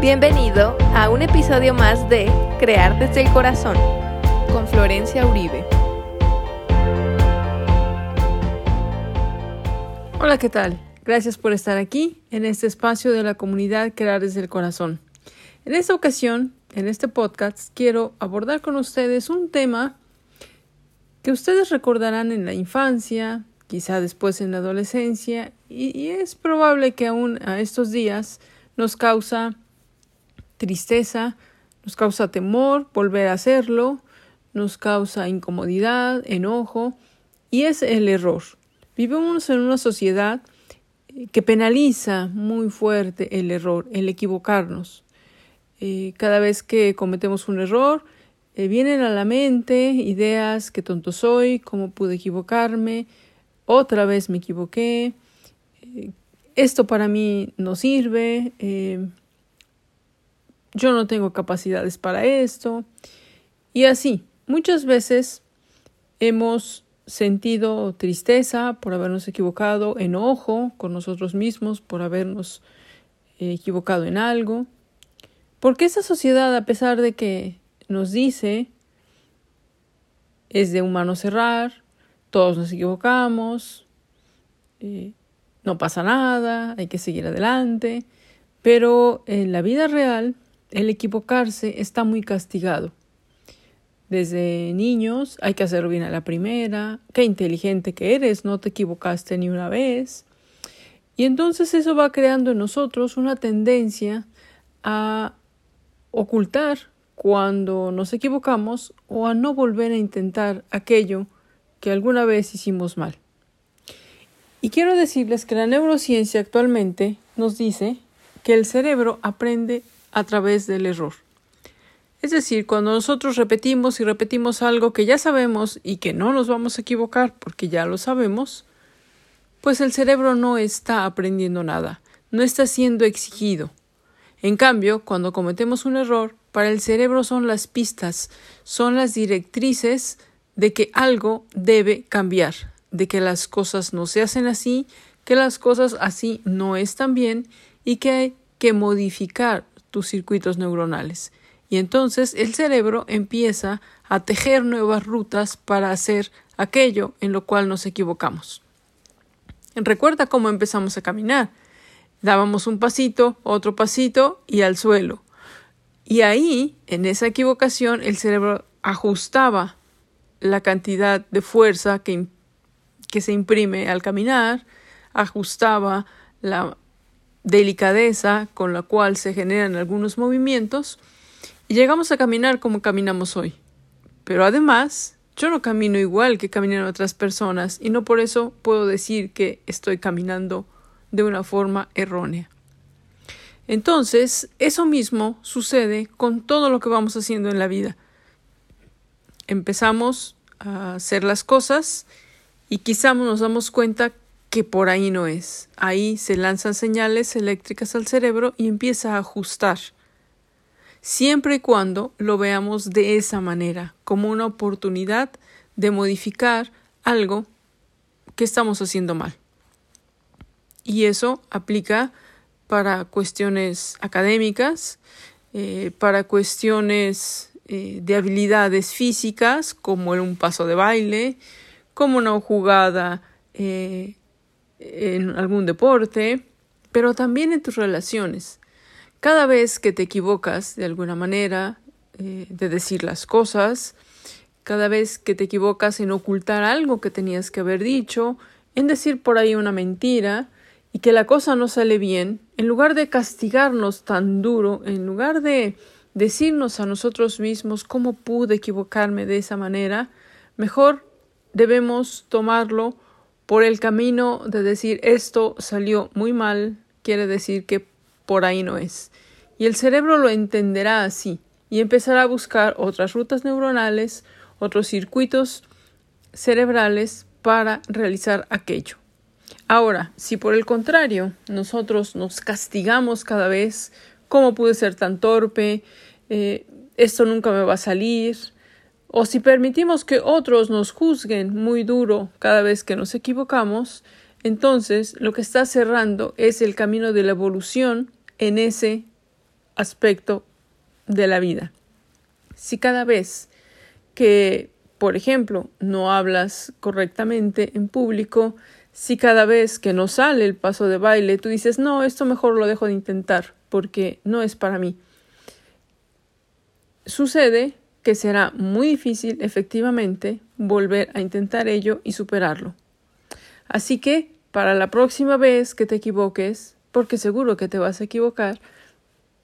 Bienvenido a un episodio más de Crear desde el Corazón con Florencia Uribe. Hola, ¿qué tal? Gracias por estar aquí en este espacio de la comunidad Crear desde el Corazón. En esta ocasión, en este podcast, quiero abordar con ustedes un tema que ustedes recordarán en la infancia, quizá después en la adolescencia, y, es probable que aún a estos días nos causa tristeza, nos causa temor volver a hacerlo, nos causa incomodidad, enojo, y es el error. Vivimos en una sociedad que penaliza muy fuerte el error, el equivocarnos. Eh, cada vez que cometemos un error, eh, vienen a la mente ideas, qué tonto soy, cómo pude equivocarme, otra vez me equivoqué, eh, esto para mí no sirve, eh, yo no tengo capacidades para esto. Y así, muchas veces hemos sentido tristeza por habernos equivocado, enojo con nosotros mismos por habernos equivocado en algo. Porque esa sociedad, a pesar de que nos dice es de humano cerrar, todos nos equivocamos, eh, no pasa nada, hay que seguir adelante, pero en la vida real el equivocarse está muy castigado. Desde niños hay que hacerlo bien a la primera, qué inteligente que eres, no te equivocaste ni una vez. Y entonces eso va creando en nosotros una tendencia a ocultar cuando nos equivocamos o a no volver a intentar aquello que alguna vez hicimos mal. Y quiero decirles que la neurociencia actualmente nos dice que el cerebro aprende a través del error. Es decir, cuando nosotros repetimos y repetimos algo que ya sabemos y que no nos vamos a equivocar porque ya lo sabemos, pues el cerebro no está aprendiendo nada, no está siendo exigido. En cambio, cuando cometemos un error, para el cerebro son las pistas, son las directrices de que algo debe cambiar, de que las cosas no se hacen así, que las cosas así no están bien y que hay que modificar tus circuitos neuronales. Y entonces el cerebro empieza a tejer nuevas rutas para hacer aquello en lo cual nos equivocamos. Recuerda cómo empezamos a caminar. Dábamos un pasito, otro pasito y al suelo. Y ahí, en esa equivocación, el cerebro ajustaba la cantidad de fuerza que, que se imprime al caminar, ajustaba la delicadeza con la cual se generan algunos movimientos y llegamos a caminar como caminamos hoy. Pero además, yo no camino igual que caminan otras personas y no por eso puedo decir que estoy caminando de una forma errónea. Entonces, eso mismo sucede con todo lo que vamos haciendo en la vida. Empezamos a hacer las cosas y quizá nos damos cuenta que por ahí no es. Ahí se lanzan señales eléctricas al cerebro y empieza a ajustar. Siempre y cuando lo veamos de esa manera, como una oportunidad de modificar algo que estamos haciendo mal. Y eso aplica para cuestiones académicas, eh, para cuestiones eh, de habilidades físicas, como en un paso de baile, como una jugada eh, en algún deporte, pero también en tus relaciones. Cada vez que te equivocas de alguna manera de decir las cosas, cada vez que te equivocas en ocultar algo que tenías que haber dicho, en decir por ahí una mentira, y que la cosa no sale bien, en lugar de castigarnos tan duro, en lugar de decirnos a nosotros mismos cómo pude equivocarme de esa manera, mejor debemos tomarlo por el camino de decir esto salió muy mal, quiere decir que por ahí no es. Y el cerebro lo entenderá así y empezará a buscar otras rutas neuronales, otros circuitos cerebrales para realizar aquello. Ahora, si por el contrario nosotros nos castigamos cada vez, ¿cómo pude ser tan torpe? Eh, esto nunca me va a salir. O si permitimos que otros nos juzguen muy duro cada vez que nos equivocamos, entonces lo que está cerrando es el camino de la evolución en ese aspecto de la vida. Si cada vez que, por ejemplo, no hablas correctamente en público, si cada vez que no sale el paso de baile tú dices, no, esto mejor lo dejo de intentar porque no es para mí, sucede que será muy difícil efectivamente volver a intentar ello y superarlo. Así que, para la próxima vez que te equivoques, porque seguro que te vas a equivocar,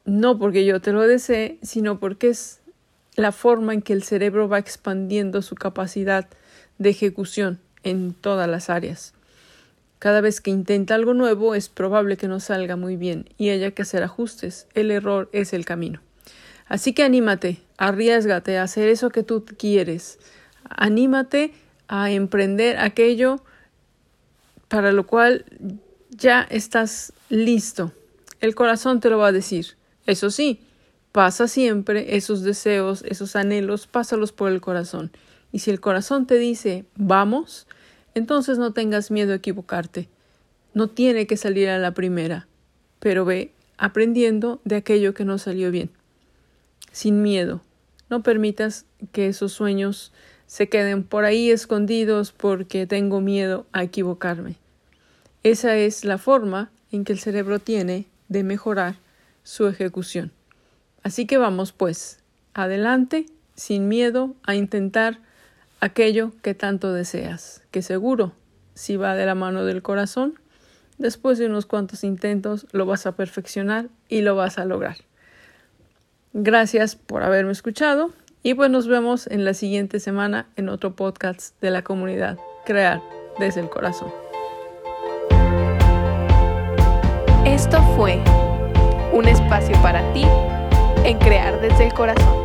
no porque yo te lo desee, sino porque es la forma en que el cerebro va expandiendo su capacidad de ejecución en todas las áreas. Cada vez que intenta algo nuevo es probable que no salga muy bien y haya que hacer ajustes. El error es el camino. Así que anímate, arriesgate a hacer eso que tú quieres. Anímate a emprender aquello para lo cual ya estás listo. El corazón te lo va a decir. Eso sí, pasa siempre esos deseos, esos anhelos, pásalos por el corazón. Y si el corazón te dice vamos, entonces no tengas miedo a equivocarte. No tiene que salir a la primera, pero ve aprendiendo de aquello que no salió bien. Sin miedo. No permitas que esos sueños se queden por ahí escondidos porque tengo miedo a equivocarme. Esa es la forma en que el cerebro tiene de mejorar su ejecución. Así que vamos pues, adelante, sin miedo, a intentar aquello que tanto deseas, que seguro, si va de la mano del corazón, después de unos cuantos intentos lo vas a perfeccionar y lo vas a lograr. Gracias por haberme escuchado y pues nos vemos en la siguiente semana en otro podcast de la comunidad Crear desde el corazón. Esto fue un espacio para ti en Crear desde el corazón.